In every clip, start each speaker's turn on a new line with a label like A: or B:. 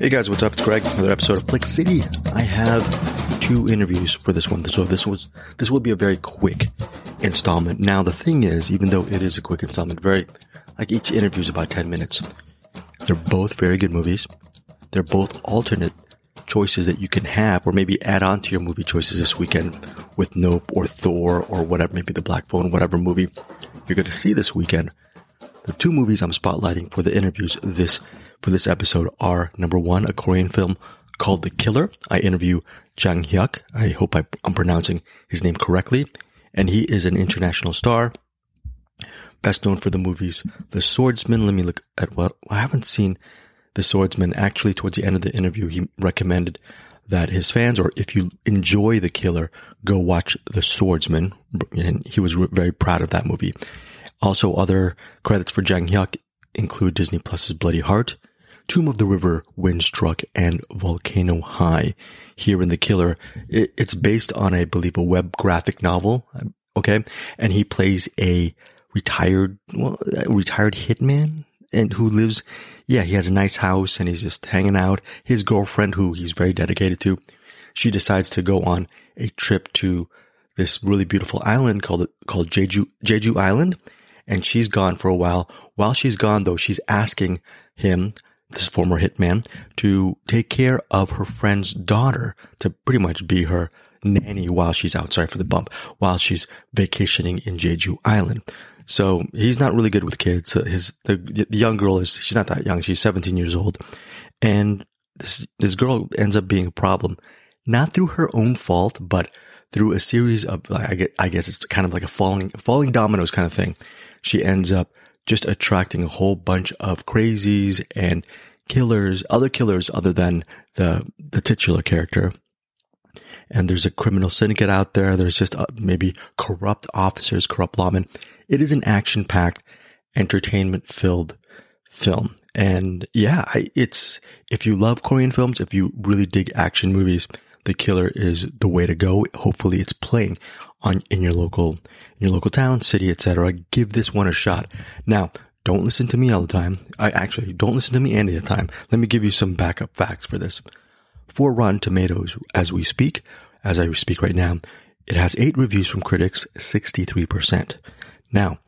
A: Hey guys, what's up? It's Greg. Another episode of Flick City. I have two interviews for this one, so this was this will be a very quick installment. Now the thing is, even though it is a quick installment, very like each interview is about ten minutes. They're both very good movies. They're both alternate choices that you can have, or maybe add on to your movie choices this weekend with Nope or Thor or whatever, maybe the Black Phone, whatever movie you're going to see this weekend. The two movies I'm spotlighting for the interviews this for this episode are number one, a Korean film called The Killer. I interview Jang Hyuk. I hope I, am pronouncing his name correctly. And he is an international star, best known for the movies The Swordsman. Let me look at what I haven't seen The Swordsman. Actually, towards the end of the interview, he recommended that his fans, or if you enjoy The Killer, go watch The Swordsman. And he was very proud of that movie. Also, other credits for Jang Hyuk include Disney Plus's Bloody Heart, Tomb of the River, Windstruck, and Volcano High. Here in The Killer, it, it's based on, I believe, a web graphic novel. Okay. And he plays a retired, well, a retired hitman and who lives, yeah, he has a nice house and he's just hanging out. His girlfriend, who he's very dedicated to, she decides to go on a trip to this really beautiful island called, called Jeju, Jeju Island. And she's gone for a while. While she's gone though, she's asking him this former hitman, to take care of her friend's daughter, to pretty much be her nanny while she's out, sorry for the bump, while she's vacationing in Jeju Island. So he's not really good with kids. Uh, his, the, the young girl is, she's not that young. She's 17 years old. And this, this girl ends up being a problem, not through her own fault, but through a series of, I guess, I guess it's kind of like a falling, falling dominoes kind of thing. She ends up just attracting a whole bunch of crazies and killers, other killers other than the, the titular character. And there's a criminal syndicate out there. There's just uh, maybe corrupt officers, corrupt lawmen. It is an action packed, entertainment filled film. And yeah, it's, if you love Korean films, if you really dig action movies, The Killer is the way to go. Hopefully it's playing on, in your local, in your local town, city, etc. Give this one a shot. Now, don't listen to me all the time. I actually don't listen to me any of the time. Let me give you some backup facts for this. For Rotten Tomatoes, as we speak, as I speak right now, it has eight reviews from critics, 63%. Now,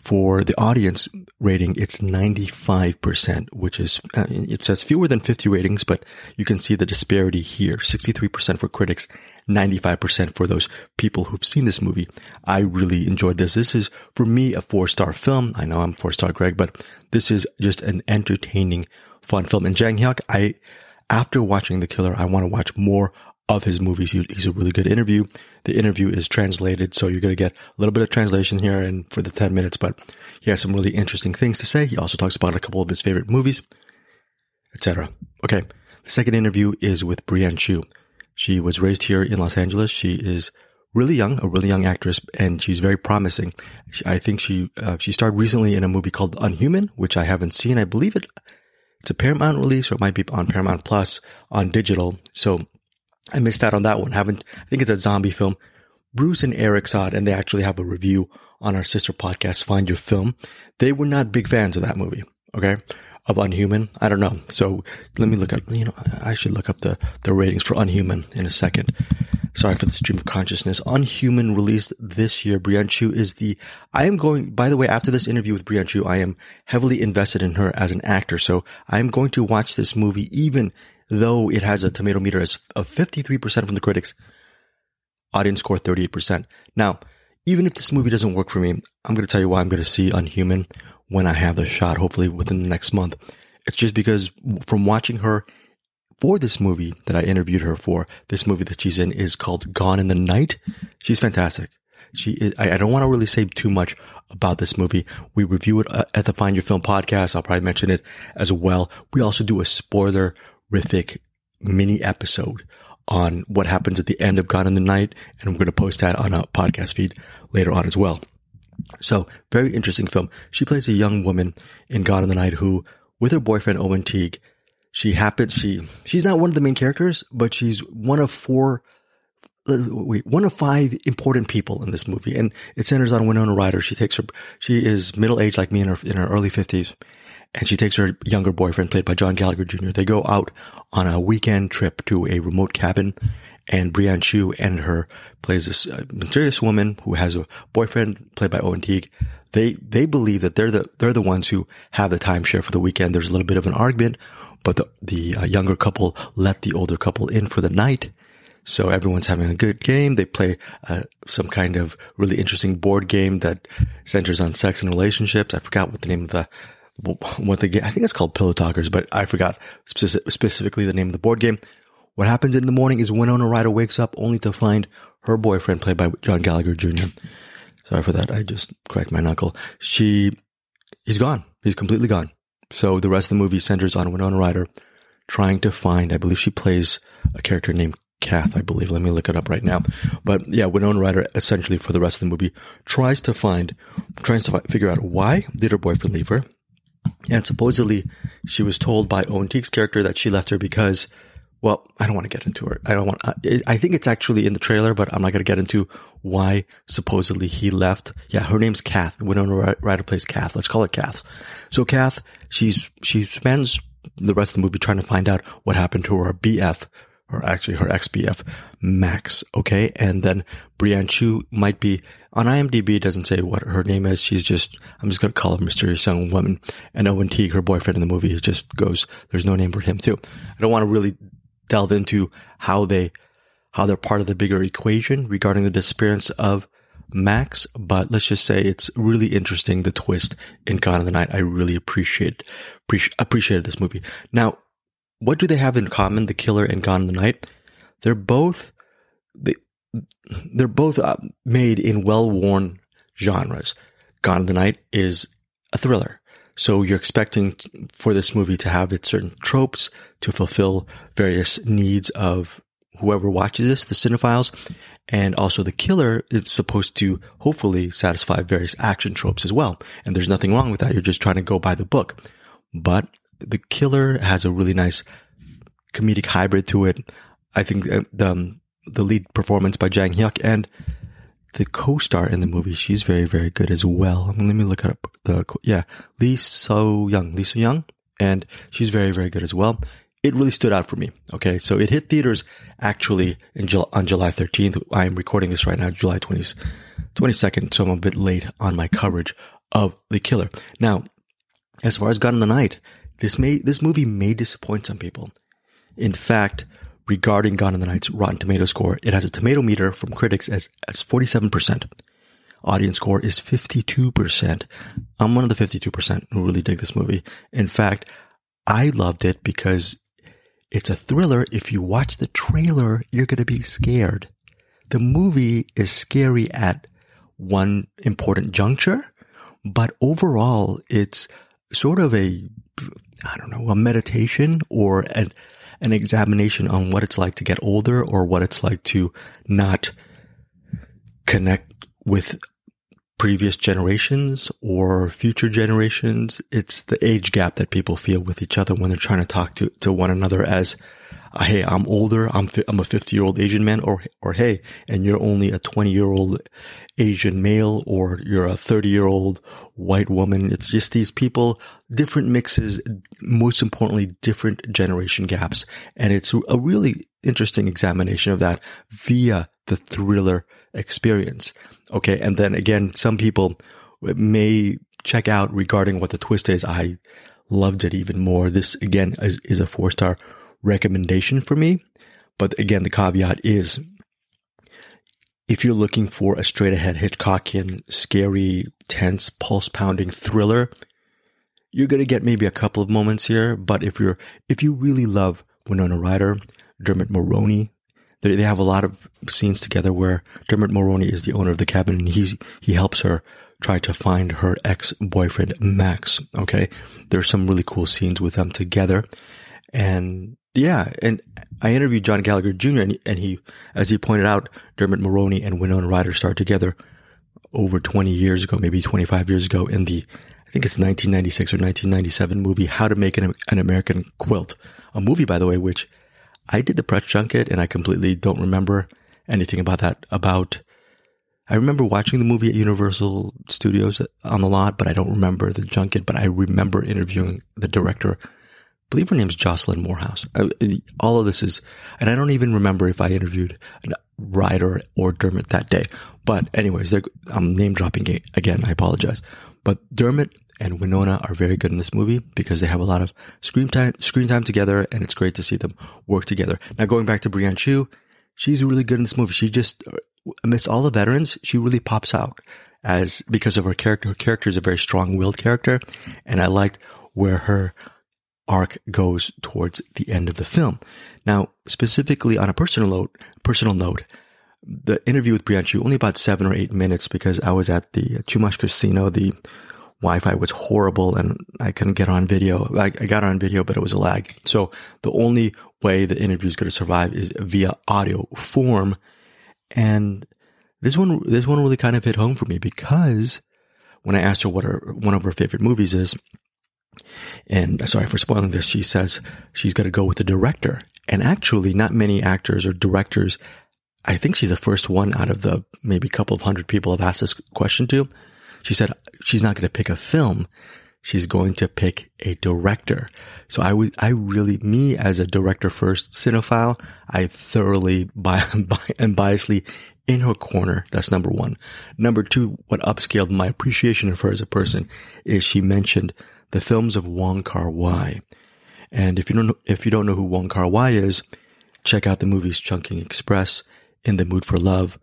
A: for the audience rating, it's 95%, which is, uh, it says fewer than 50 ratings, but you can see the disparity here. 63% for critics, 95% for those people who've seen this movie. I really enjoyed this. This is, for me, a four star film. I know I'm four star Greg, but this is just an entertaining, fun film. And Jang Hyuk, I, after watching The Killer, I want to watch more of his movies. he's a really good interview. The interview is translated, so you're going to get a little bit of translation here and for the 10 minutes, but he has some really interesting things to say. He also talks about a couple of his favorite movies, etc. Okay. The second interview is with Brianne Tju. She was raised here in Los Angeles. She is really young, a really young actress, and she's very promising. I think she uh, she starred recently in a movie called Unhuman, which I haven't seen. I believe it it's a Paramount release, or it might be on Paramount Plus on digital. So I missed out on that one. Haven't, I think it's a zombie film. Bruce and Eric saw it and they actually have a review on our sister podcast, Find Your Film. They were not big fans of that movie. Okay. Of Unhuman. I don't know. So let me look up, you know, I should look up the, the ratings for Unhuman in a second. Sorry for the stream of consciousness. Unhuman released this year. Brianne Tju is the, I am going, by the way, after this interview with Brianne Tju, I am heavily invested in her as an actor. So I am going to watch this movie even though it has a tomato meter as of 53% from the critics, audience score 38%. Now, even if this movie doesn't work for me, I'm going to tell you why I'm going to see Unhuman when I have the shot, hopefully within the next month. It's just because from watching her for this movie that I interviewed her for, this movie that she's in is called Gone in the Night. She's fantastic. She, is, I, I don't want to really say too much about this movie. We review it uh, at the Find Your Film podcast. I'll probably mention it as well. We also do a spoiler horrific mini episode on what happens at the end of Gone in the Night. And I'm going to post that on a podcast feed later on as well. So very interesting film. She plays a young woman in Gone in the Night who, with her boyfriend Owen Teague, she happens, she, she's not one of the main characters, but she's one of four, uh, wait, one of five important people in this movie. And it centers on Winona Ryder. She takes her, she is middle aged like me in her, in her early fifties and she takes her younger boyfriend, played by John Gallagher Jr. They go out on a weekend trip to a remote cabin, and Brianne Tju and her plays this uh, mysterious woman who has a boyfriend, played by Owen Teague. They they believe that they're the they're the ones who have the timeshare for the weekend. There's a little bit of an argument, but the the uh, younger couple let the older couple in for the night. So everyone's having a good game. They play uh, some kind of really interesting board game that centers on sex and relationships. I forgot what the name of the what the game. I think it's called Pillow Talkers, but I forgot specifically the name of the board game. What happens in the morning is Winona Ryder wakes up only to find her boyfriend, played by John Gallagher Jr. Sorry for that. I just cracked my knuckle. She, he's gone. He's completely gone. So the rest of the movie centers on Winona Ryder trying to find, I believe she plays a character named Kath, I believe. Let me look it up right now. But yeah, Winona Ryder essentially for the rest of the movie tries to find, tries to figure out why did her boyfriend leave her? And supposedly she was told by Owen Teague's character that she left her because, well, I don't want to get into it. I don't want, I, I think it's actually in the trailer, but I'm not going to get into why supposedly he left. Yeah, her name's Kath. Winona Ryder plays Kath. Let's call her Kath. So Kath, she's, she spends the rest of the movie trying to find out what happened to her BF or actually her XBF, Max. Okay. And then Brianne Tju might be on IMDb. Doesn't say what her name is. She's just, I'm just going to call her mysterious young woman. And Owen Teague, her boyfriend in the movie, just goes, there's no name for him too. I don't want to really delve into how they, how they're part of the bigger equation regarding the disappearance of Max, but let's just say it's really interesting. The twist in Gone in the Night. I really appreciate, appreciate, appreciated this movie. Now, what do they have in common? The Killer and Gone in the Night. They're both they they're both uh, made in well-worn genres. Gone in the Night is a thriller. So you're expecting for this movie to have its certain tropes to fulfill various needs of whoever watches this, the cinephiles. And also the killer is supposed to hopefully satisfy various action tropes as well. And there's nothing wrong with that. You're just trying to go by the book. But the killer has a really nice comedic hybrid to it. I think uh, the um, the lead performance by Jang Hyuk and the co-star in the movie, she's very very good as well. I mean, let me look up the yeah Lee So Young, Lee So Young, and she's very very good as well. It really stood out for me. Okay, so it hit theaters actually in on July 13th. I am recording this right now, July 20th, 22nd, so I'm a bit late on my coverage of The Killer. Now, as far as Gone in the Night, this may, this movie may disappoint some people. In fact, regarding Gone in the Night's Rotten Tomato score, it has a tomato meter from critics as, as 47%. Audience score is 52%. I'm one of the 52% who really dig this movie. In fact, I loved it because it's a thriller. If you watch the trailer, you're going to be scared. The movie is scary at one important juncture, but overall, it's sort of a I don't know, a meditation or an, an examination on what it's like to get older or what it's like to not connect with previous generations or future generations. It's the age gap that people feel with each other when they're trying to talk to, to one another as, uh, Hey, I'm older. I'm, fi- I'm a 50 year old Asian man or, or Hey, and you're only a 20 year old Asian male or you're a 30 year old white woman. It's just these people, different mixes, most importantly, different generation gaps. And it's a really interesting examination of that via the thriller experience. Okay. And then again, some people may check out regarding what the twist is. I loved it even more. This again is, is a four star recommendation for me. But again, the caveat is if you're looking for a straight ahead Hitchcockian, scary, tense, pulse pounding thriller, you're going to get maybe a couple of moments here. But if you're, if you really love Winona Ryder, Dermot Mulroney, they, they have a lot of scenes together where Dermot Mulroney is the owner of the cabin and he's, he helps her try to find her ex-boyfriend, Max. Okay. There's some really cool scenes with them together. And yeah, and I interviewed John Gallagher Jr. and he, and he, as he pointed out, Dermot Mulroney and Winona Ryder started together over 20 years ago, maybe 25 years ago in the, I think it's 1996 or 1997 movie, How to Make an, an American Quilt. A movie, by the way, which I did the press junket and I completely don't remember anything about that, about, I remember watching the movie at Universal Studios on the lot, but I don't remember the junket, but I remember interviewing the director. I believe her name's Jocelyn Moorhouse. All of this is, and I don't even remember if I interviewed Ryder or Dermot that day. But anyways, I'm name dropping again. I apologize. But Dermot and Winona are very good in this movie because they have a lot of screen time, screen time together, and it's great to see them work together. Now, going back to Brianne Tju, she's really good in this movie. She just, amidst all the veterans, she really pops out as because of her character. Her character is a very strong-willed character, and I liked where her arc goes towards the end of the film. Now, specifically on a personal note, personal note, the interview with Brianne Tju only about seven or eight minutes because I was at the Chumash Casino. The Wi-Fi was horrible and I couldn't get on video. I, I got on video, but it was a lag. So the only way the interview is going to survive is via audio form. And this one, this one really kind of hit home for me because when I asked her what her, one of her favorite movies is, and sorry for spoiling this, she says she's going to go with the director. And actually, not many actors or directors. I think she's the first one out of the maybe couple of hundred people I've asked this question to. She said she's not going to pick a film. She's going to pick a director. So I would, I really, me as a director first cinephile, I thoroughly by, by, and biasly in her corner. That's number one. Number two, what upscaled my appreciation of her as a person is she mentioned the films of Wong Kar Wai. And if you don't know, if you don't know who Wong Kar Wai is, check out the movies Chungking Express, In the Mood for Love,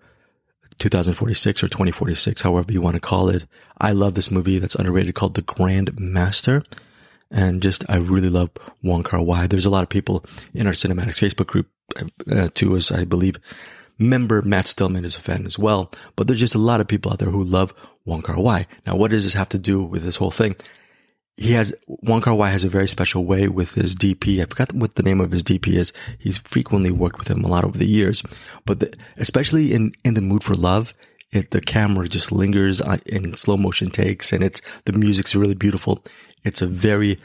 A: 2046 or 2046, however you want to call it. I love this movie that's underrated called The Grand Master. And just, I really love Wong Kar Wai. There's a lot of people in our CinemAddicts Facebook group, uh, too, as I believe member Matt Stillman is a fan as well. But there's just a lot of people out there who love Wong Kar Wai. Now, what does this have to do with this whole thing? He has Wong Kar Wai has a very special way with his DP. I forgot what the name of his DP is. He's frequently worked with him a lot over the years, but the, especially in in the mood for love, it, the camera just lingers uh, in slow motion takes, and it's the music's really beautiful. It's a very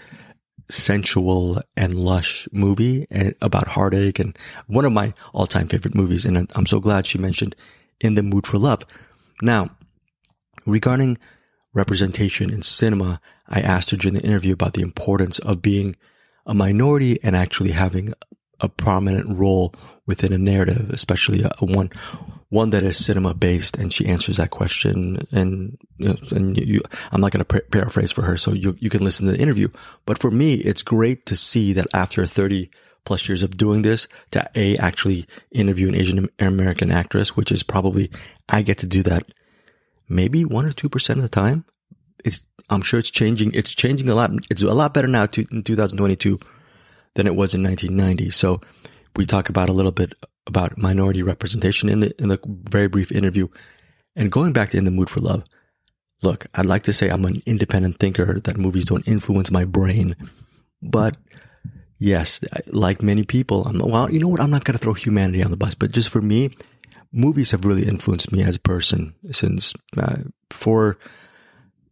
A: sensual and lush movie about heartache, and one of my all time favorite movies. And I'm so glad she mentioned in the mood for love. Now, regarding representation in cinema, I asked her during the interview about the importance of being a minority and actually having a prominent role within a narrative, especially a, a one one that is cinema based. And she answers that question. And you know, and you, I'm not going to paraphrase for her, so you you can listen to the interview. But for me, it's great to see that after 30 plus years of doing this, to a actually interview an Asian American actress, which is probably I get to do that maybe one or two percent of the time. It's I'm sure it's changing. It's changing a lot. It's a lot better now to, in 2022 than it was in 1990. So we talk about a little bit about minority representation in the in the very brief interview. And going back to In the Mood for Love, look, I'd like to say I'm an independent thinker that movies don't influence my brain, but yes, like many people, I'm well. You know what? I'm not going to throw humanity on the bus, but just for me, movies have really influenced me as a person since uh, for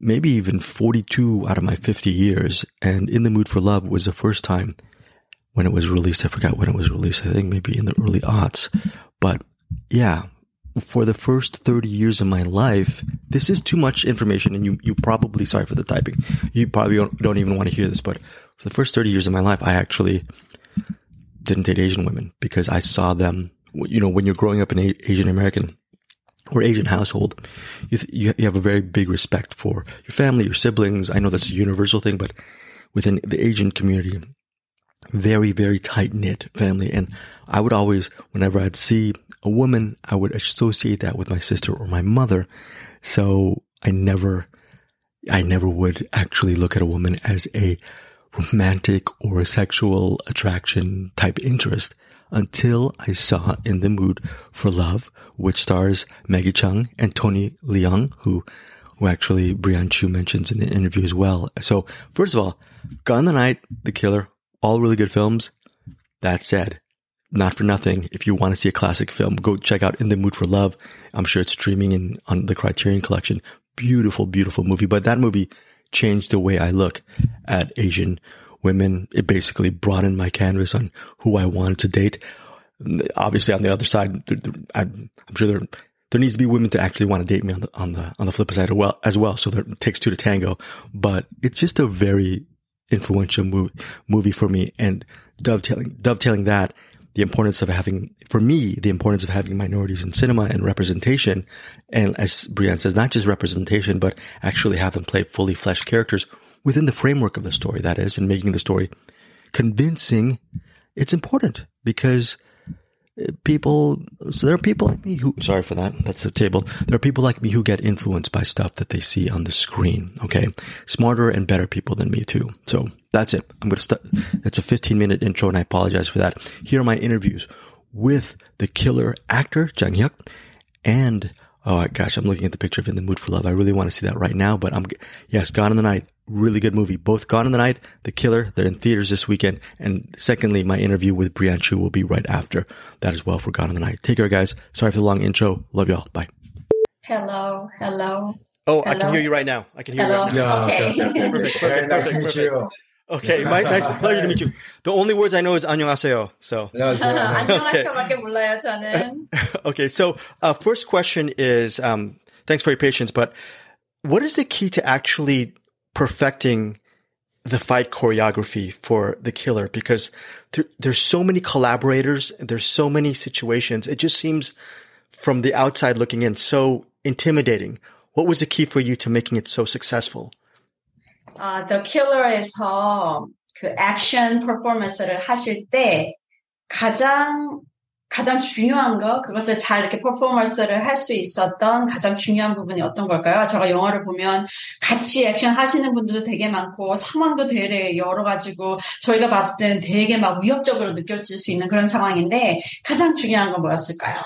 A: maybe even 42 out of my 50 years. And In the Mood for Love was the first time when it was released. I forgot when it was released. I think maybe in the early aughts. But yeah, for the first 30 years of my life, this is too much information. And you, you probably, sorry for the typing, you probably don't, don't even want to hear this. But for the first 30 years of my life, I actually didn't date Asian women because I saw them, you know, when you're growing up in Asian American or Asian household, you, th- you have a very big respect for your family, your siblings. I know that's a universal thing, but within the Asian community, very, very tight knit family. And I would always, whenever I'd see a woman, I would associate that with my sister or my mother. So I never, I never would actually look at a woman as a romantic or a sexual attraction type interest until I saw In the Mood for Love, which stars Maggie Cheung and Tony Leung, who, who actually Brianne Tju mentions in the interview as well. So, first of all, Gone the Night, The Killer, all really good films. That said, not for nothing. If you want to see a classic film, go check out In the Mood for Love. I'm sure it's streaming in on the Criterion Collection. Beautiful, beautiful movie. But that movie changed the way I look at Asian women. It basically broadened my canvas on who I wanted to date. Obviously, on the other side, I'm, sure there there needs to be women to actually want to date me on the on the on the flip side as well as well. So there, it takes two to tango. But it's just a very influential movie movie for me, and dovetailing dovetailing that the importance of having for me the importance of having minorities in cinema and representation, and as Brianne says, not just representation, but actually have them play fully fleshed characters within the framework of the story. That is, and making the story convincing. It's important because uh, people, so there are people like me who, sorry for that. That's the table. There are people like me who get influenced by stuff that they see on the screen. Okay. Smarter and better people than me too. So that's it. I'm going to start. It's a 15 minute intro and I apologize for that. Here are my interviews with the killer actor, Jang Hyuk, and Oh gosh, I'm looking at the picture of In the Mood for Love. I really want to see that right now, but I'm, yes, Gone in the Night. Really good movie. Both Gone in the Night, The Killer, they're in theaters this weekend. And secondly, my interview with Brianne Tju will be right after that as well for Gone in the Night. Take care, guys. Sorry for the long intro. Love y'all. Bye.
B: Hello. Hello.
A: Oh,
B: Hello?
A: I can hear you right now. I can hear
B: Hello.
A: you right now.
B: Okay.
A: Perfect, perfect,
C: Very nice
A: perfect,
C: to
A: perfect.
C: you.
A: Okay, my, nice pleasure to meet you. The only words I know is 안녕하세요. So,
C: 안녕하세요.
B: 안녕하세요밖에 몰라요, 저는.
A: okay, so uh, first question is, um, thanks for your patience, but what is the key to actually perfecting the fight choreography for the killer? Because there, there's so many collaborators, there's so many situations. It just seems from the outside looking in so intimidating. What was the key for you to making it so successful?
B: 아, The Killer에서 그 액션 퍼포먼스를 하실 때 가장 가장 중요한 거 그것을 잘 이렇게 퍼포먼스를 할 수 있었던 가장 중요한 부분이 어떤 걸까요? 제가 영화를 보면 같이 액션 하시는 분들도 되게 많고 상황도 되게 여러 가지고 저희가 봤을 때는 되게 막 위협적으로 느껴질 수 있는 그런 상황인데 가장 중요한 건 뭐였을까요?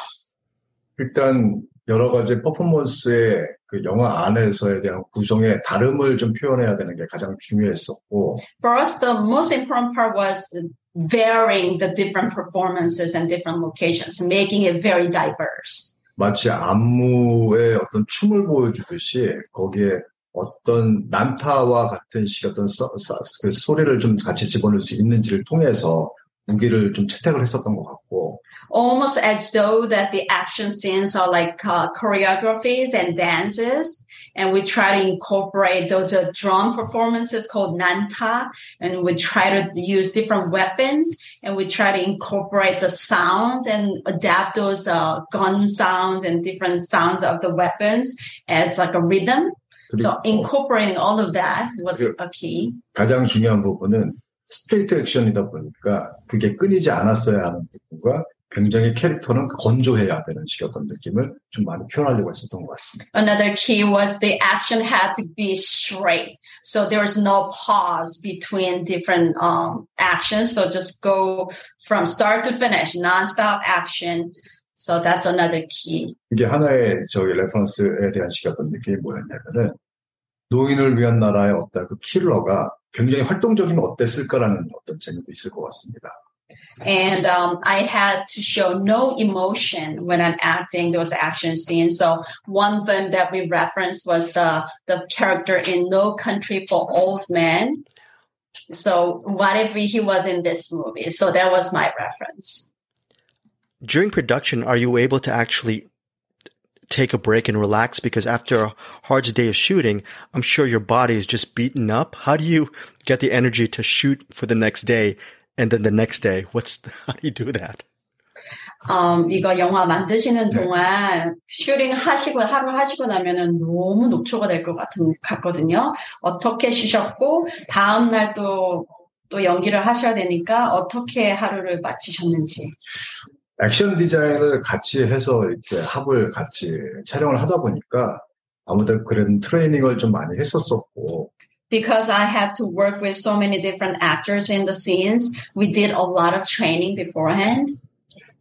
C: 일단 여러 가지 퍼포먼스의 그 영화 안에서에 대한 구성의 다름을 좀 표현해야 되는 게 가장 중요했었고
B: For us, the most important part was varying the different performances and different locations, making it very diverse.
C: 마치 안무의 어떤 춤을 보여주듯이 거기에 어떤 난타와 같은 식 어떤 서- 서- 그 소리를 좀 같이 집어넣을 수 있는지를 통해서 무기를 좀 채택을 했었던 것 같고
B: Almost as though that the action scenes are like uh, choreographies and dances. And we try to incorporate those uh, drum performances called nanta. And we try to use different weapons and we try to incorporate the sounds and adapt those uh, gun sounds and different sounds of the weapons as like a rhythm. So
C: 그리고
B: incorporating all of that was
C: Yeah.
B: a key.
C: 가장 중요한 부분은 스트레이트 액션이다 보니까 그게 끊이지 않았어야 하는 부분과 굉장히 캐릭터는 건조해야 되는 식의 어떤 느낌을 좀 많이 표현하려고 했었던 것 같습니다.
B: Another key was the action had to be straight. So there was no pause between different um, actions. So just go from start to finish, nonstop action. So that's another key.
C: 이게 하나의 저기 레퍼런스에 대한 식의 어떤 느낌이 뭐였냐면은 노인을 위한 나라의 어떤 그 킬러가 굉장히 활동적이면 어땠을까라는 어떤 재미도 있을 것 같습니다.
B: And um, I had to show no emotion when I'm acting those action scenes. So one film that we referenced was the the character in No Country for Old Men. So what if he was in this movie? So that was my reference.
A: During production, are you able to actually take a break and relax? Because after a hard day of shooting, I'm sure your body is just beaten up. How do you get the energy to shoot for the next day and then the next day? What's, how do you do that?
B: 음, 이거 영화 만드시는 동안 슈팅 하시고 하루 하시고 나면은 너무 녹초가 될 것 같은 같거든요. 어떻게 쉬셨고 다음 날 또 또 연기를 하셔야 되니까 어떻게 하루를 마치셨는지.
C: 액션 디자인을 같이 해서 이렇게 합을 같이 촬영을 하다 보니까 아무래도 그런 트레이닝을 좀 많이 했었었고
B: Because I have to work with so many different actors in the scenes, we did a lot of training beforehand.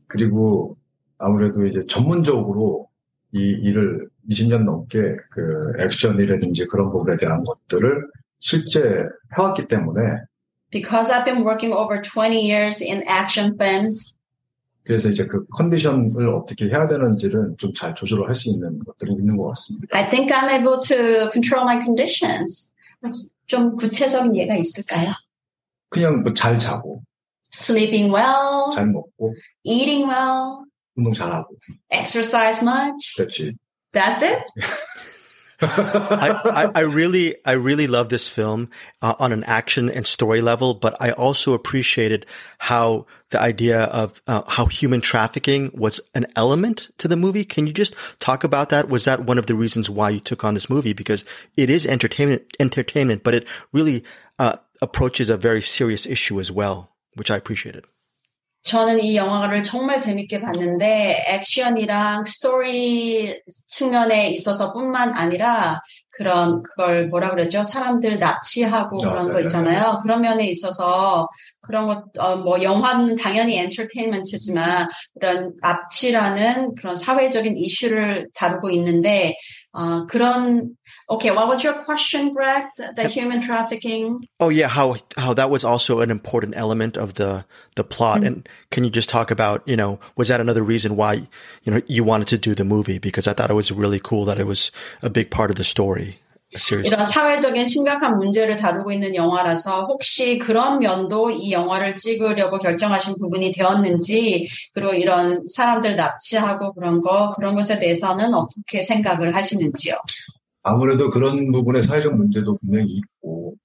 C: 그리고 아무래도 이제 전문적으로 이 일을 20년 넘게 그 액션이라든지 그런 부분에 대한 것들을 실제 해왔기 때문에
B: Because I've been working over 20 years in action films,
C: 그래서 이제 그 컨디션을 어떻게 해야 되는지를 좀 잘 조절을 할 수 있는 것들이 있는 것 같습니다.
B: I think I'm able to control my conditions. 좀 구체적인 예가 있을까요?
C: 그냥 뭐 잘 자고,
B: Sleeping well,
C: 잘 먹고,
B: eating well,
C: 운동 잘하고.
B: Exercise much?
C: 그렇지.
B: That's it?
A: I, I, I, really, I really love this film uh, on an action and story level, but I also appreciated how the idea of uh, how human trafficking was an element to the movie. Can you just talk about that? Was that one of the reasons why you took on this movie? Because it is entertainment, entertainment, but it really uh, approaches a very serious issue as well, which I appreciated.
B: 저는 이 영화를 정말 재밌게 봤는데 액션이랑 스토리 측면에 있어서뿐만 아니라 그런 그걸 뭐라 그랬죠? 사람들 납치하고
C: 아,
B: 그런
C: 네,
B: 거
C: 네,
B: 있잖아요. 그런 면에 있어서 그런 것뭐 영화는 당연히 엔터테인먼트지만 그런 납치라는 그런 사회적인 이슈를 다루고 있는데 어, 그런 Okay, what was your question, Greg? The, the human trafficking.
A: Oh yeah, how how that was also an important element of the the plot. Mm-hmm. And can you just talk about you know was that another reason why you know you wanted to do the movie? Because I thought it was really cool that it was a big part of the story.
B: 이런 사회적인 심각한 문제를 다루고 있는 영화라서 혹시 그런 면도 이 영화를 찍으려고 결정하신 부분이 되었는지 그리고 이런 사람들 납치하고 그런 거 그런 것에 대해서는 어떻게 생각을 하시는지요?
C: 아무래도 그런 부분의 사회적 문제도 분명히 있고.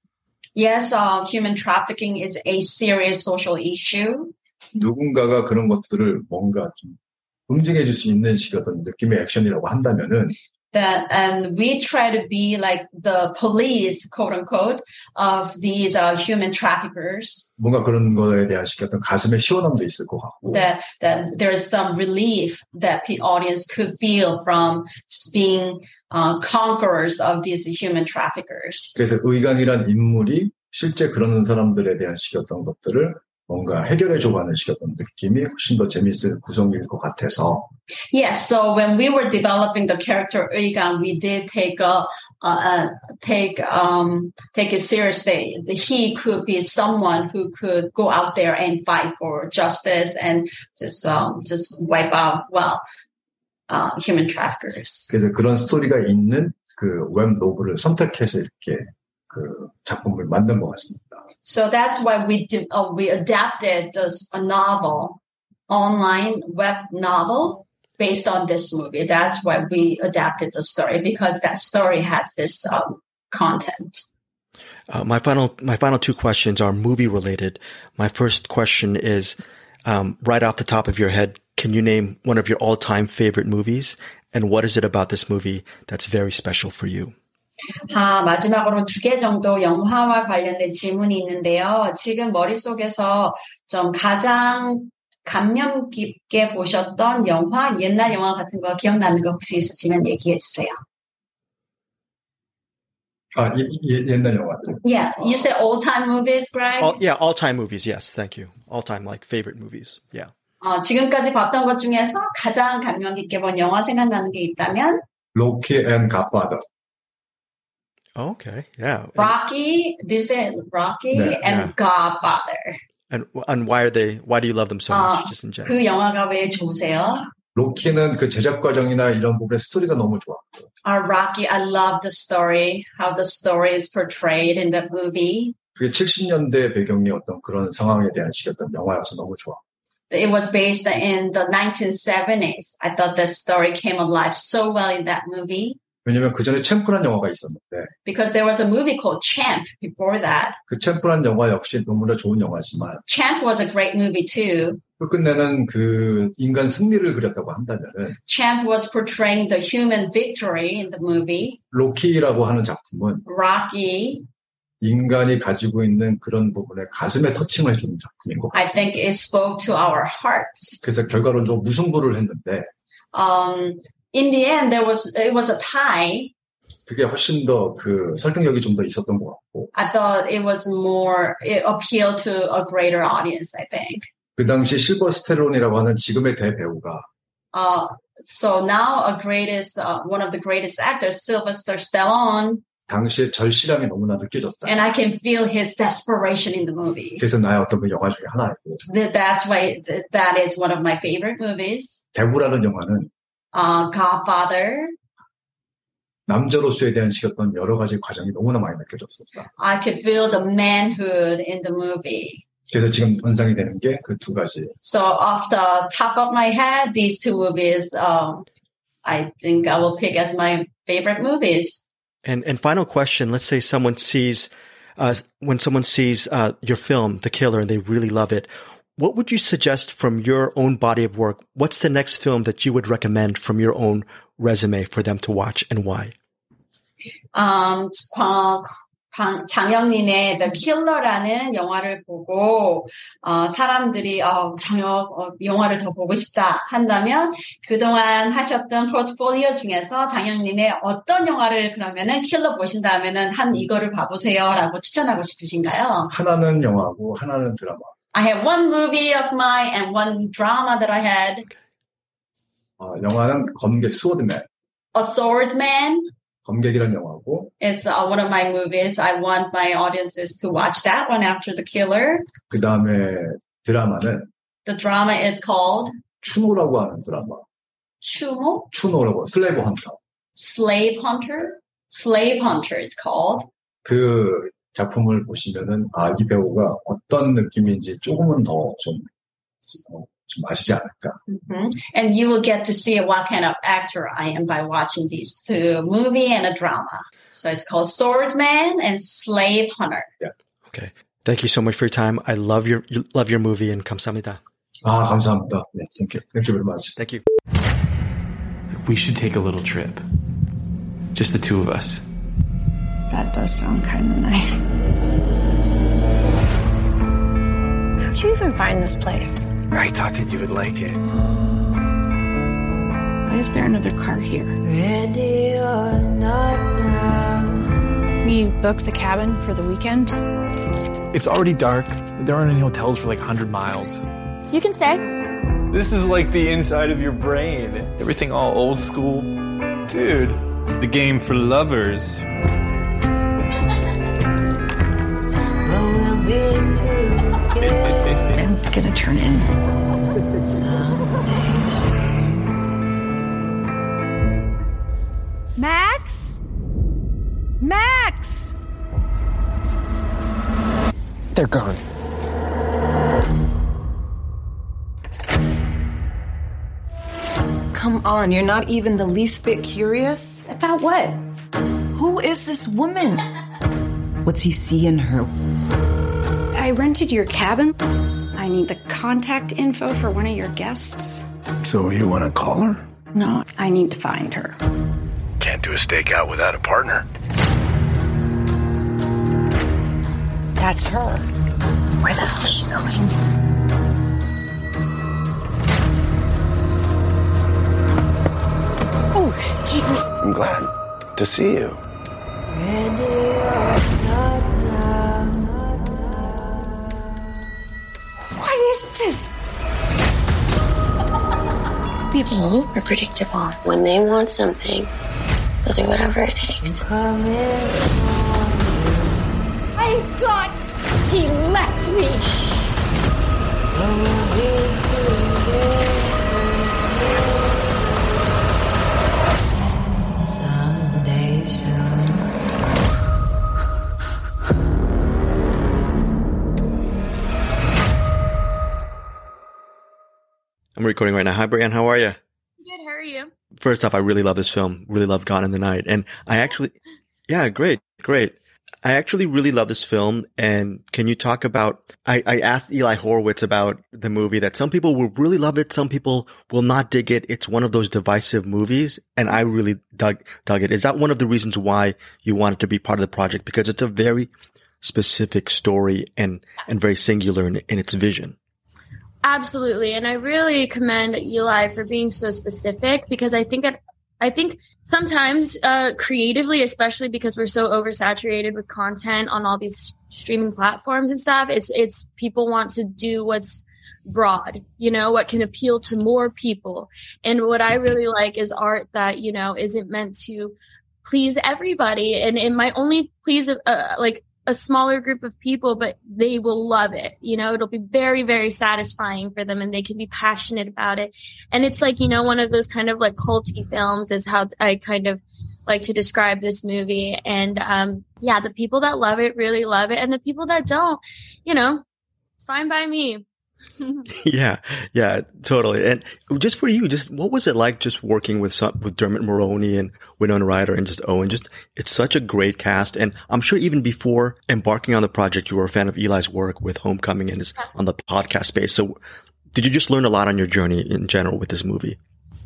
B: Yes, uh, human trafficking is a serious social issue.
C: 누군가가 그런 것들을 뭔가 좀 응징해 줄 수 있는 식의 어떤 느낌의 액션이라고 한다면은
B: that and we try to be like the police, quote unquote, of these uh, human traffickers.
C: 뭔가 그런 거에 대한 식의 어떤 가슴의 시원함도 있을 것 같고.
B: That that there's some relief that the audience could feel from being uh, conquerors of these human traffickers.
C: 그래서 의강이란 인물이 실제 그런 사람들에 대한 식의 어떤 것들을 뭔가 해결해 줘가는 어떤 느낌이 훨씬 더 재밌을 구성일 것 같아서.
B: Yes, so when we were developing the character Uigang, we did take a, uh, take um, take it seriously. He could be someone who could go out there and fight for justice and just um, just wipe out well uh, human traffickers.
C: 그래서 그런 스토리가 있는 그 웹 노블을 선택해서 이렇게 그 작품을 만든 것 같습니다.
B: So that's why we did, uh, we adapted this a novel, online web novel based on this movie. That's why we adapted the story because that story has this um, content.
A: Uh, my final my final two questions are movie related. My first question is um, right off the top of your head. Can you name one of your all time favorite movies? And what is it about this movie that's very special for you?
B: 아, 마지막으로 두 개 정도 영화와 관련된 질문이 있는데요. 지금 머릿속에서 좀 가장 감명 깊게 보셨던 영화, 옛날 영화 같은 거 기억나는 거 혹시 있으시면 얘기해 주세요.
C: 아, 예, 예, 옛날 영화들.
B: Yeah, you say old time movies, Greg?
A: All, yeah, all time movies. Yes, thank you. All time like favorite movies. Yeah.
B: 어, 지금까지 봤던 것 중에서 가장 감명 깊게 본 영화 생각나는 게 있다면
C: 로키 앤 갓파더.
A: Okay, yeah.
B: Rocky, this is Rocky
C: Yeah,
B: and
A: yeah.
B: Godfather.
A: And and why are they? Why do you love them so
B: 아,
A: much? Just in general.
B: 그 영화가 왜 좋으세요?
C: 로키는 그 제작 과정이나 이런 부분의 스토리가 너무 좋았고.
B: Uh, Rocky, I love the story, how the story is portrayed in the movie.
C: 그게 70년대 배경의 어떤 그런 상황에 대한 시였던 영화여서 너무 좋아.
B: It was based in the 1970s. I thought the story came alive so well in that movie
C: 왜냐면 그 전에 챔프란 영화가 있었는데
B: because there was a movie called Champ before that.
C: 그 챔프란 영화 역시 너무나 좋은 영화지만
B: Champ was a great movie too.
C: 끝내는 그 인간 승리를 그렸다고 한다면은
B: Champ was portraying the human victory in the movie.
C: 로키라고 하는 작품은
B: Rocky,
C: 인간이 가지고 있는 그런 부분에 가슴에 터칭을 해주는 작품인 것
B: I
C: 같아요.
B: think it spoke to our hearts.
C: 그래서 결과론적으로 무승부를 했는데
B: Um, in the end, there was, it was a tie.
C: 그게 훨씬 더 그 설득력이 좀 더 있었던 것 같고
B: I thought it was more, it appealed to a greater audience, I think.
C: 그 당시 실버 스테론이라고 하는 지금의 대배우가
B: Uh, so now a greatest, uh, one of the greatest actors, Sylvester Stallone,
C: 당시의 절실함이 너무나 느껴졌다.
B: and I can feel his desperation in the movie.
C: 그래서 나의 어떤 그 영화 중에 하나였고
B: That- That's why th- that is one of my favorite movies.
C: 대구라는 영화는
B: Uh, Godfather.
C: 남자로서에 대한 시켰던 여러 가지 과정이 너무나 많이 느껴졌었다.
B: I could feel the manhood in the movie.
C: 그래서 지금 연상이 되는 게 그 두 가지.
B: So off the top of my head, these two movies, um, I think I will pick as my favorite movies.
A: And and final question: Let's say someone sees, uh, when someone sees uh, your film, The Killer, and they really love it. What would you suggest from your own body of work? What's the next film that you would recommend from your own resume for them to watch, and why?
B: Um, 광, 방- 장영님의 The Killer라는 영화를 보고 어, 사람들이 어, 정혁 어, 영화를 더 보고 싶다 한다면 그동안 하셨던 포트폴리오 중에서 장영님의 어떤 영화를 그러면은 킬러 보신다 하면은 한 이거를 봐보세요라고 추천하고 싶으신가요?
C: 하나는 영화고 하나는 드라마.
B: I have one movie of mine and one drama that I had.
C: 어, 영화는 검객 스워드맨.
B: A Swordman
C: 검객이라는 영화고
B: is uh, one of my movies. I want my audiences to watch that one after The Killer.
C: 그 다음에 드라마는
B: The drama is called
C: 추노라고 하는 드라마.
B: Chumo,
C: 추노라고 슬레이브 헌터.
B: Slave Hunter. Slave Hunter it's called.
C: 그 작품을 보시면은 아 이 배우가 어떤 느낌인지 조금은 더좀 어, 좀 아시지 않을까.
B: Mhm. And you will get to see what kind of actor I am by watching these two movie and a drama. So it's called Swordman and Slave Hunter.
A: Okay. Thank you so much for your time. I love your you- love your movie and 감사합니다.
C: 아 감사합니다. 네, thank you, thank you very much.
A: Thank you.
D: We should take a little trip. Just the two of us.
E: That does sound kind of nice. How'd you even find this place?
D: I thought that you would like it.
E: Why is there another car here?
F: Ready or not now.
G: We booked a cabin for the weekend.
D: It's already dark. There aren't any hotels for like 100 miles.
G: You can stay.
D: This is like the inside of your brain. Everything all old school. Dude, the game for lovers.
E: I'm gonna turn in.
G: Max? Max!
H: They're gone.
I: Come on, you're not even the least bit curious?
E: About what?
I: Who is this woman? What's he see in her?
E: I rented your cabin. I need the contact info for one of your guests.
H: So you want to call her?
E: No, I need to find her.
H: Can't do a stakeout without a partner.
E: That's her. Where the hell is she going? Oh, Jesus.
H: I'm glad to see you.
E: Is this?
J: People are predictable. When they want something, they'll do whatever it takes.
F: Coming
E: I thought he left me.
A: Recording right now. Hi, Brian. How are you?
G: Good, how are you?
A: First off, I really love this film. Really love Gone in the Night. And I actually, yeah, great, great. I actually really love this film. And can you talk about, I, I asked Eli Horowitz about the movie that some people will really love it. Some people will not dig it. It's one of those divisive movies. And I really dug, dug it. Is that one of the reasons why you wanted to be part of the project? Because it's a very specific story and, and very singular in, in its vision.
K: Absolutely, and I really commend Eli for being so specific because I think I think sometimes uh, creatively, especially because we're so oversaturated with content on all these streaming platforms and stuff, it's it's people want to do what's broad, you know, what can appeal to more people. And what I really like is art that you know isn't meant to please everybody, and it might only please uh, like a smaller group of people, but they will love it. You know, it'll be very, very satisfying for them and they can be passionate about it. And it's like, you know, one of those kind of like culty films is how I kind of like to describe this movie. And, um, yeah, the people that love it really love it. And the people that don't, you know, fine by me.
A: yeah, yeah, totally. And just for you, just what was it like just working with some, with Dermot Mulroney and Winona Ryder and just Owen? Just it's such a great cast, and I'm sure even before embarking on the project, you were a fan of Eli's work with Homecoming and his on the podcast space. So, did you just learn a lot on your journey in general with this movie?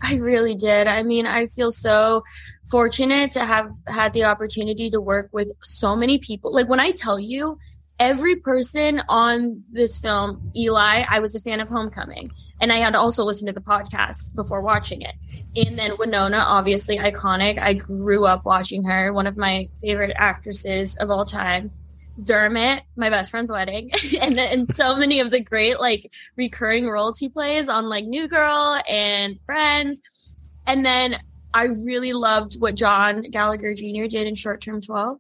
K: I really did. I mean, I feel so fortunate to have had the opportunity to work with so many people. Like when I tell you, every person on this film, Eli, I was a fan of Homecoming. And I had also listened to the podcast before watching it. And then Winona, obviously iconic. I grew up watching her, one of my favorite actresses of all time. Dermot, my best friend's wedding, and then so many of the great like recurring roles he plays on like New Girl and Friends. And then I really loved what John Gallagher Jr. did in Short Term 12.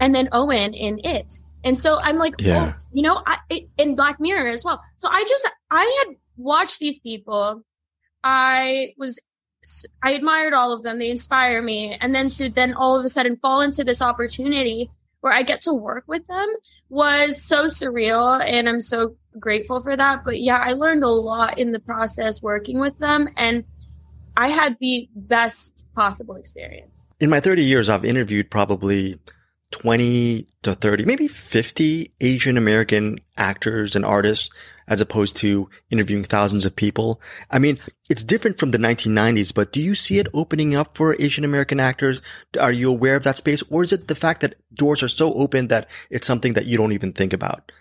K: And then Owen in It. And so I'm like, oh,
A: Yeah.
K: oh, you know, I, in Black Mirror as well. So I just, I had watched these people. I was, I admired all of them. They inspire me. And then to then all of a sudden fall into this opportunity where I get to work with them was so surreal. And I'm so grateful for that. But yeah, I learned a lot in the process working with them. And I had the best possible experience.
A: In my 30 years, I've interviewed probably 20 to 30, maybe 50 Asian American actors and artists as opposed to interviewing thousands of people. I mean, it's different from the 1990s, but do you see it opening up for Asian American actors? Are you aware of that space? Or is it the fact that doors are so open that it's something that you don't even think about?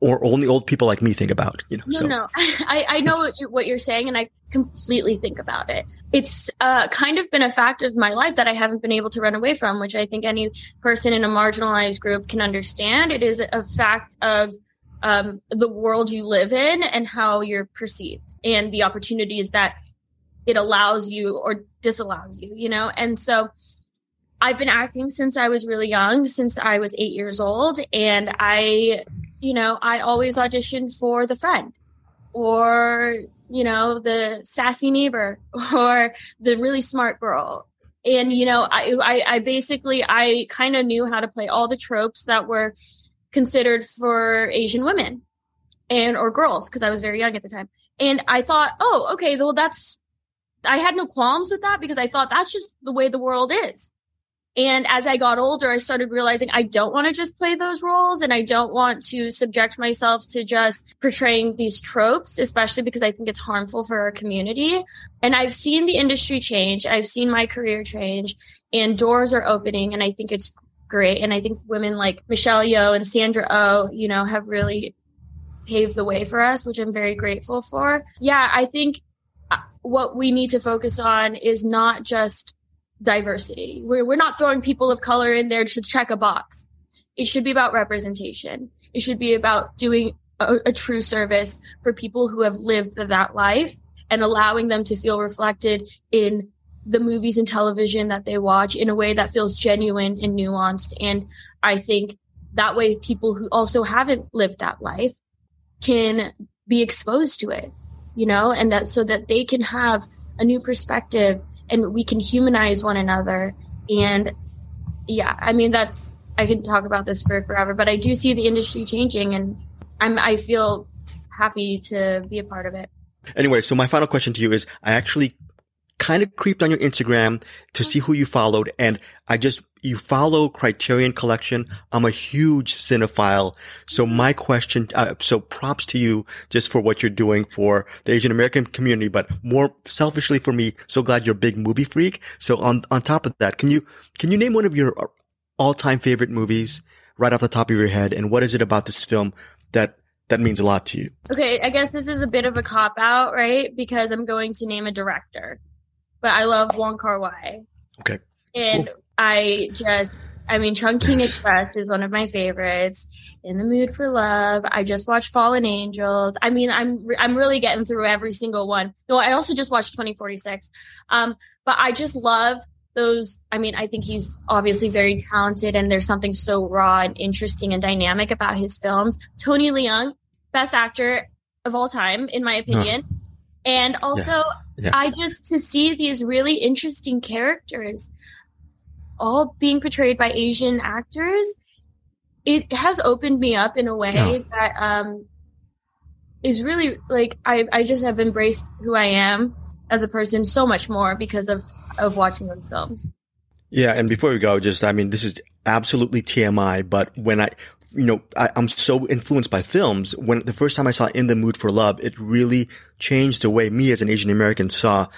A: Or only old people like me think about, you know?
K: No,
A: so.
K: no, I, I know what you're, what you're saying, and I completely think about it. It's uh, kind of been a fact of my life that I haven't been able to run away from, which I think any person in a marginalized group can understand. It is a fact of um, the world you live in and how you're perceived, and the opportunities that it allows you or disallows you, you know? And so I've been acting since I was really young, since I was eight years old. And I, you know, I always auditioned for the friend or, you know, the sassy neighbor or the really smart girl. And, you know, I, I, I basically, I kind of knew how to play all the tropes that were considered for Asian women and, or girls, because I was very young at the time. And I thought, oh, okay, well, that's, I had no qualms with that because I thought that's just the way the world is. And as I got older, I started realizing I don't want to just play those roles and I don't want to subject myself to just portraying these tropes, especially because I think it's harmful for our community. And I've seen the industry change. I've seen my career change and doors are opening and I think it's great. And I think women like Michelle Yeoh and Sandra Oh, you know, have really paved the way for us, which I'm very grateful for. Yeah, I think uh, what we need to focus on is not just diversity. We're, we're not throwing people of color in there to check a box. It should be about representation. It should be about doing a, a true service for people who have lived that life and allowing them to feel reflected in the movies and television that they watch in a way that feels genuine and nuanced. And I think that way people who also haven't lived that life can be exposed to it, you know, and that so that they can have a new perspective and we can humanize one another. And yeah, I mean, that's, I could talk about this for forever, but I do see the industry changing and I'm, I feel happy to be a part of it.
A: Anyway, so my final question to you is I actually kind of creeped on your Instagram to see who you followed and I just, you follow Criterion Collection. I'm a huge cinephile. So my question, uh, so props to you just for what you're doing for the Asian American community, but more selfishly for me, so glad you're a big movie freak. So on, on top of that, can you, can you name one of your all time favorite movies right off the top of your head? And what is it about this film that that means a lot to you.
K: Okay, I guess this is a bit of a cop out, right? Because I'm going to name a director. But I love Wong Kar Wai.
A: Okay.
K: And cool. I just I mean Chungking Express is one of my favorites. In the Mood for Love. I just watched Fallen Angels. I mean, I'm I'm really getting through every single one. No, I also just watched 2046. Um, but I just love those i mean i think he's obviously very talented and there's something so raw and interesting and dynamic about his films tony leung best actor of all time in my opinion and also yeah. Yeah. i just to see these really interesting characters all being portrayed by asian actors it has opened me up in a way yeah. that um is really like I I just have embraced who I am as a person so much more because of of watching those films.
A: Yeah, and before we go, just I mean, this is absolutely TMI, but when I, you know, I, I'm so influenced by films. When the first time I saw In the Mood for Love, it really changed the way me as an Asian American saw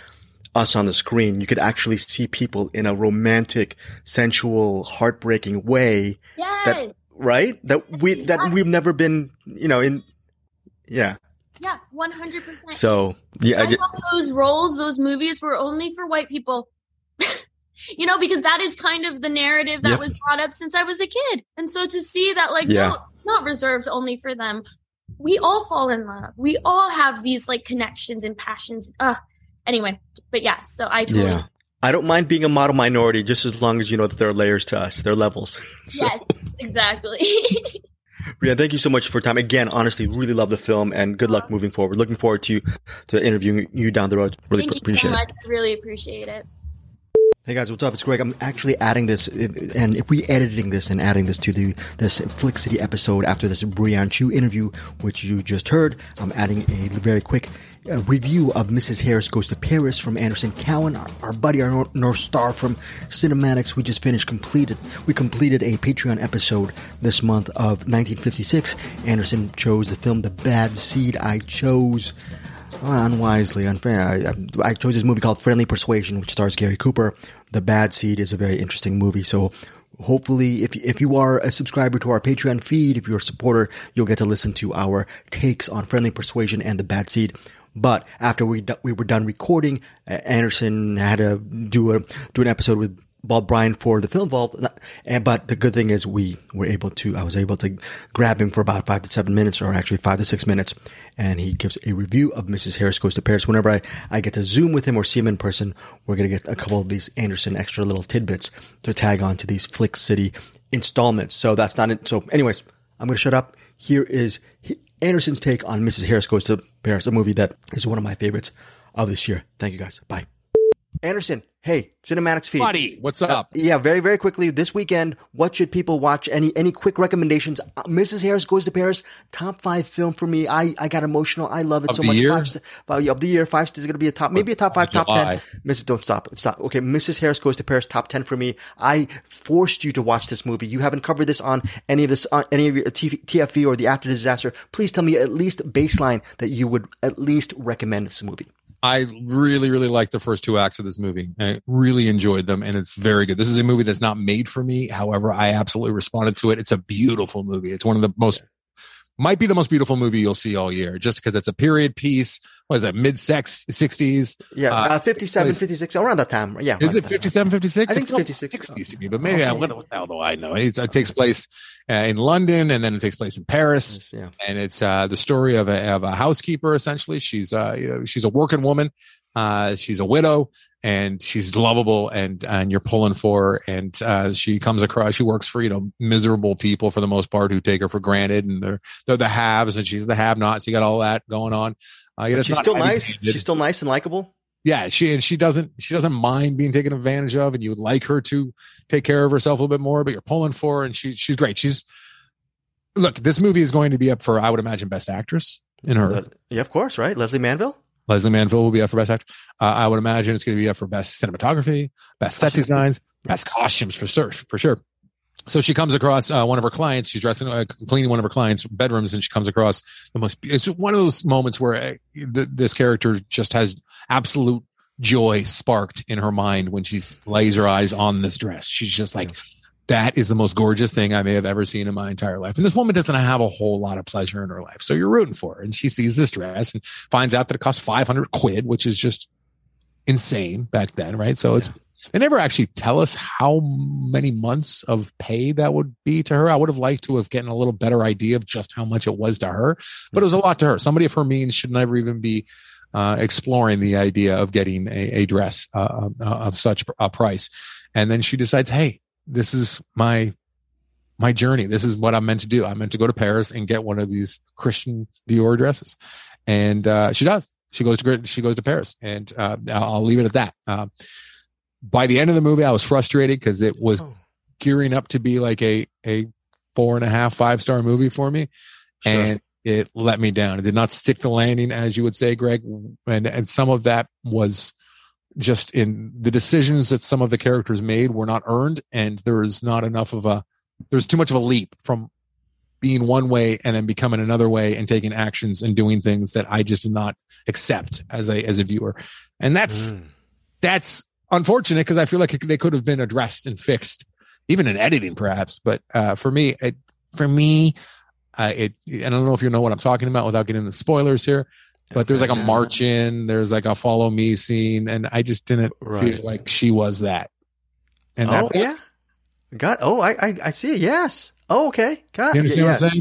A: us on the screen. You could actually see people in a romantic, sensual, heartbreaking way.
K: Yes.
A: That right? That we that we've never been, you know, in. Yeah.
K: Yeah, one hundred percent.
A: So yeah, I
K: I those roles, those movies were only for white people. you know, because that is kind of the narrative that
A: Yep.
K: was brought up since I was a kid. And so to see that, like,
A: Yeah.
K: no, not reserved only for them. We all fall in love. We all have these like connections and passions. Uh, anyway, but yeah, so I totally,
A: yeah. I don't mind being a model minority just as long as you know that there are layers to us. There are levels. So-
K: yes, exactly.
A: Brianne, thank you so much for your time. Again, honestly, really love the film and good luck moving forward. Looking forward to to interviewing you down the road. Really pr- appreciate
K: so
A: it.
K: really appreciate it.
A: Hey guys, what's up? It's Greg. I'm actually adding this and re-editing this and adding this to the this Flick City episode after this Brianne Tju interview, which you just heard. I'm adding a very quick uh, review of Mrs. Harris Goes to Paris from Anderson Cowan, our, our buddy, our North, Star from CinemAddicts. We just finished completed. We completed a Patreon episode this month of 1956. Anderson chose the film The Bad Seed. I chose unwisely, unfair. I, I chose this movie called Friendly Persuasion, which stars Gary Cooper. The Bad Seed is a very interesting movie. So hopefully, if if you are a subscriber to our Patreon feed, if you're a supporter, you'll get to listen to our takes on Friendly Persuasion and The Bad Seed. But after we we were done recording, Anderson had to do a do an episode with Bob Bryan for the film vault. And but the good thing is we were able to I was able to grab him for about five to seven minutes, or actually five to six minutes, and he gives a review of Mrs. Harris Goes to Paris. Whenever I, I get to zoom with him or see him in person, we're gonna get a couple of these Anderson extra little tidbits to tag on to these Flick City installments. So that's not it. So, anyways, I'm gonna shut up. Here is Anderson's take on Mrs. Harris Goes to Paris, a movie that is one of my favorites of this year. Thank you guys. Bye. Anderson, hey, CinemAddicts feed.
L: Buddy, what's up?
A: Uh, yeah, very, very quickly. This weekend, what should people watch? Any any quick recommendations? Uh, Mrs. Harris Goes to Paris, top five film for me. I, I got emotional. I love it
L: Of
A: so
L: the
A: much.
L: year?
A: Five, five, of the year, five is going to be a top, maybe a top five, top
L: July.
A: ten. Mrs. Don't stop, stop. Okay, Mrs. Harris Goes to Paris, top ten for me. I forced you to watch this movie. You haven't covered this on any of this, on any of your TV, TFE or the After Disaster. Please tell me at least baseline that you would at least recommend this movie.
L: I really, really liked the first two acts of this movie. I really enjoyed them, and it's very good. This is a movie that's not made for me. However, I absolutely responded to it. It's a beautiful movie. It's one of the most, might be the most beautiful movie you'll see all year, just because it's a period piece. What is that? Mid sex, 60s.
A: Yeah,
L: Uh,
A: uh, 57, 56, around that time. Yeah.
L: Is it
A: that
L: 57, 56?
A: I think it's 56.
L: 60s to me, but maybe I, what, what the hell do I know? It's, it takes place uh, in London and then it takes place in Paris.
A: Yeah.
L: And it's uh, the story of a, of a housekeeper, essentially. She's, uh, you know, she's a working woman. Uh, she's a widow and she's lovable and, and you're pulling for her. And, uh, she comes across, she works for, you know, miserable people for the most part who take her for granted and they're, they're the haves and she's the have nots. You got all that going on. Uh, you know,
A: she's still nice. She's still nice and likable.
L: yeah she and she doesn't she doesn't mind being taken advantage of and you would like her to take care of herself a little bit more but you're pulling for her and she she's great she's look this movie is going to be up for i would imagine best actress in her
A: Uh, yeah, of course, right? Lesley Manville.
L: Leslie manville will be up for best actor uh, i would imagine it's going to be up for best cinematography best set designs best costumes for sure for sure so she comes across uh, one of her clients. She's dressing, uh, cleaning one of her clients' bedrooms, and she comes across the most. It's one of those moments where uh, th- this character just has absolute joy sparked in her mind when she lays her eyes on this dress. She's just like, that is the most gorgeous thing I may have ever seen in my entire life. And this woman doesn't have a whole lot of pleasure in her life. So you're rooting for her. And she sees this dress and finds out that it costs 500 quid, which is just insane back then, right? So it's, they never actually tell us how many months of pay that would be to her. I would have liked to have gotten a little better idea of just how much it was to her, but it was a lot to her. Somebody of her means should never even be uh, exploring the idea of getting a, a dress uh, uh, of such a price. And then she decides, hey, this is my my journey. This is what I'm meant to do. I'm meant to go to Paris and get one of these Christian Dior dresses, and uh, she does. She goes to she goes to Paris, and uh, I'll leave it at that. Uh, by the end of the movie, I was frustrated because it was gearing up to be like a a four and a half five star movie for me,
A: Sure.
L: and it let me down. It did not stick the landing, as you would say, Greg. And and some of that was just in the decisions that some of the characters made were not earned, and there is not enough of a there's too much of a leap from being one way and then becoming another way and taking actions and doing things that I just did not accept as a as a viewer. And that's
A: Mm.
L: that's unfortunate because I feel like it, they could have been addressed and fixed, even in editing, perhaps. But uh, for me, it, for me, uh, it. I don't know if you know what I'm talking about without getting into spoilers here. But there's like a march in, there's like a follow me scene, and I just didn't
A: Right.
L: feel like she was that. And
A: oh
L: that,
A: yeah, got. Oh, I, I I see it. Yes. Oh, okay. Got.
L: You
A: yes.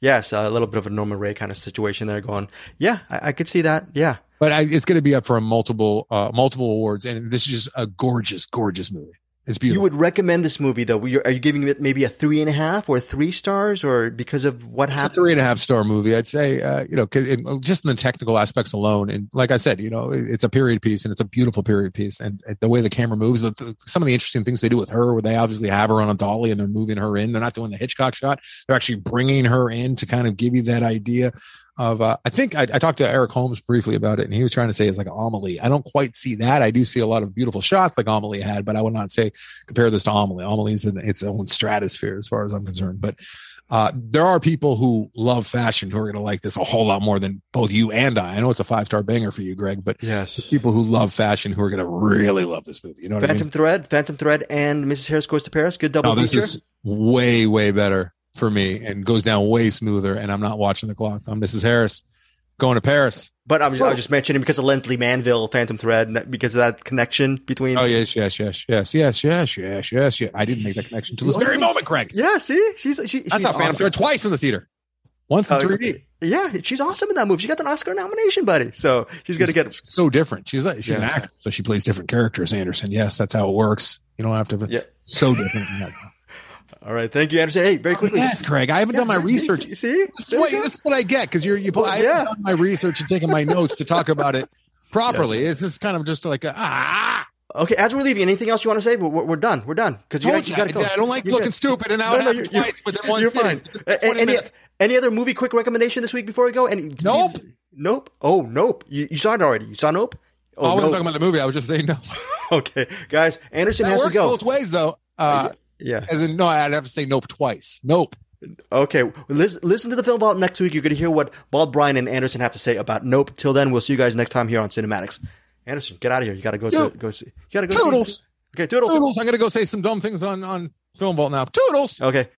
A: Yes, a little bit of a Norma Rae kind of situation there. Going, yeah, I, I could see that. Yeah,
L: but I, it's going to be up for a multiple uh, multiple awards, and this is just a gorgeous, gorgeous movie. It's
A: you would recommend this movie though. Are you giving it maybe a three and a half or three stars, or because of what
L: It's a
A: happened?
L: three and a half star movie. I'd say, uh, you know, 'cause it, just in the technical aspects alone. And like I said, you know, it- it's a period piece and it's a beautiful period piece. And the way the camera moves, the, the- some of the interesting things they do with her, where they obviously have her on a dolly and they're moving her in. They're not doing the Hitchcock shot. They're actually bringing her in to kind of give you that idea of, uh, I think I, I talked to Eric Holmes briefly about it and he was trying to say it's like Amelie. I don't quite see that. I do see a lot of beautiful shots like Amelie had, but I would not say compare this to Amelie. Amelie's in its own stratosphere as far as I'm concerned. But uh, there are people who love fashion who are going to like this a whole lot more than both you and I. I know it's a five star banger for you, Greg, but
A: Yes.
L: people who love fashion who are going to really love this movie. You know what
A: Phantom
L: I mean?
A: Thread, Phantom Thread, and Mrs. Harris Goes to Paris. Good double
L: No, this
A: feature.
L: is way, way better for me and goes down way smoother. And I'm not watching the clock. I'm Mrs. Harris going to Paris.
A: But I'm just, I was just mentioning because of Lesley Manville, Phantom Thread, and that- because of that connection between.
L: Oh, yes, yes, yes, yes, yes, yes, yes, yes, yes. I didn't make that connection to this very moment, Greg.
A: Yeah, see, she's she, she's
L: I saw Phantom. Thread twice in the theater. Once in
A: Oh,
L: 3D.
A: Yeah, she's awesome in that movie. She got an Oscar nomination, buddy. So she's gonna get.
L: so different. She's a, she's an actor, so she plays different characters. Anderson, yes, that's how it works. You don't have to.
A: Yeah.
L: So different. From that.
A: All right, thank you, Anderson. Hey, very quickly.
L: Yes, Craig. I haven't done my
A: see,
L: research.
A: See, see?
L: This is, what, this is what I get because you're you. I haven't
A: yeah.
L: done my research and taken my notes to talk about it properly. It's just kind of just like a, ah.
A: Okay, as we're leaving, anything else you want to say? We're, we're, we're done. We're done because you,
L: Told
A: you
L: you,
A: got to go.
L: I- I don't like
A: You're
L: looking
A: good.
L: stupid, and now
A: No,
L: it
A: no,
L: happened
A: you're-
L: twice within one
A: You're fine. A- a- Any, any other movie quick recommendation this week before we go? Any?
L: Nope.
A: Nope. Oh, nope. You, you saw it already. You saw Nope.
L: Oh, I
A: Oh,
L: wasn't
A: nope.
L: talking about the movie. I was just saying no.
A: okay, guys. Anderson
L: That
A: has to go.
L: both ways, though. Uh,
A: yeah.
L: As in, no, I'd have to say nope twice. Nope.
A: Okay, listen, listen to the film vault next week. You're going to hear what Bob Bryan and Anderson have to say about Nope. Till then, we'll see you guys next time here on CinemAddicts. Anderson, get out of here. You got to go.
L: Yo.
A: To, go see. You got to go.
L: Toodles.
A: See. Okay, toodles.
L: Toodles. I'm going to go say some dumb things on on Film Vault now. Toodles.
A: Okay,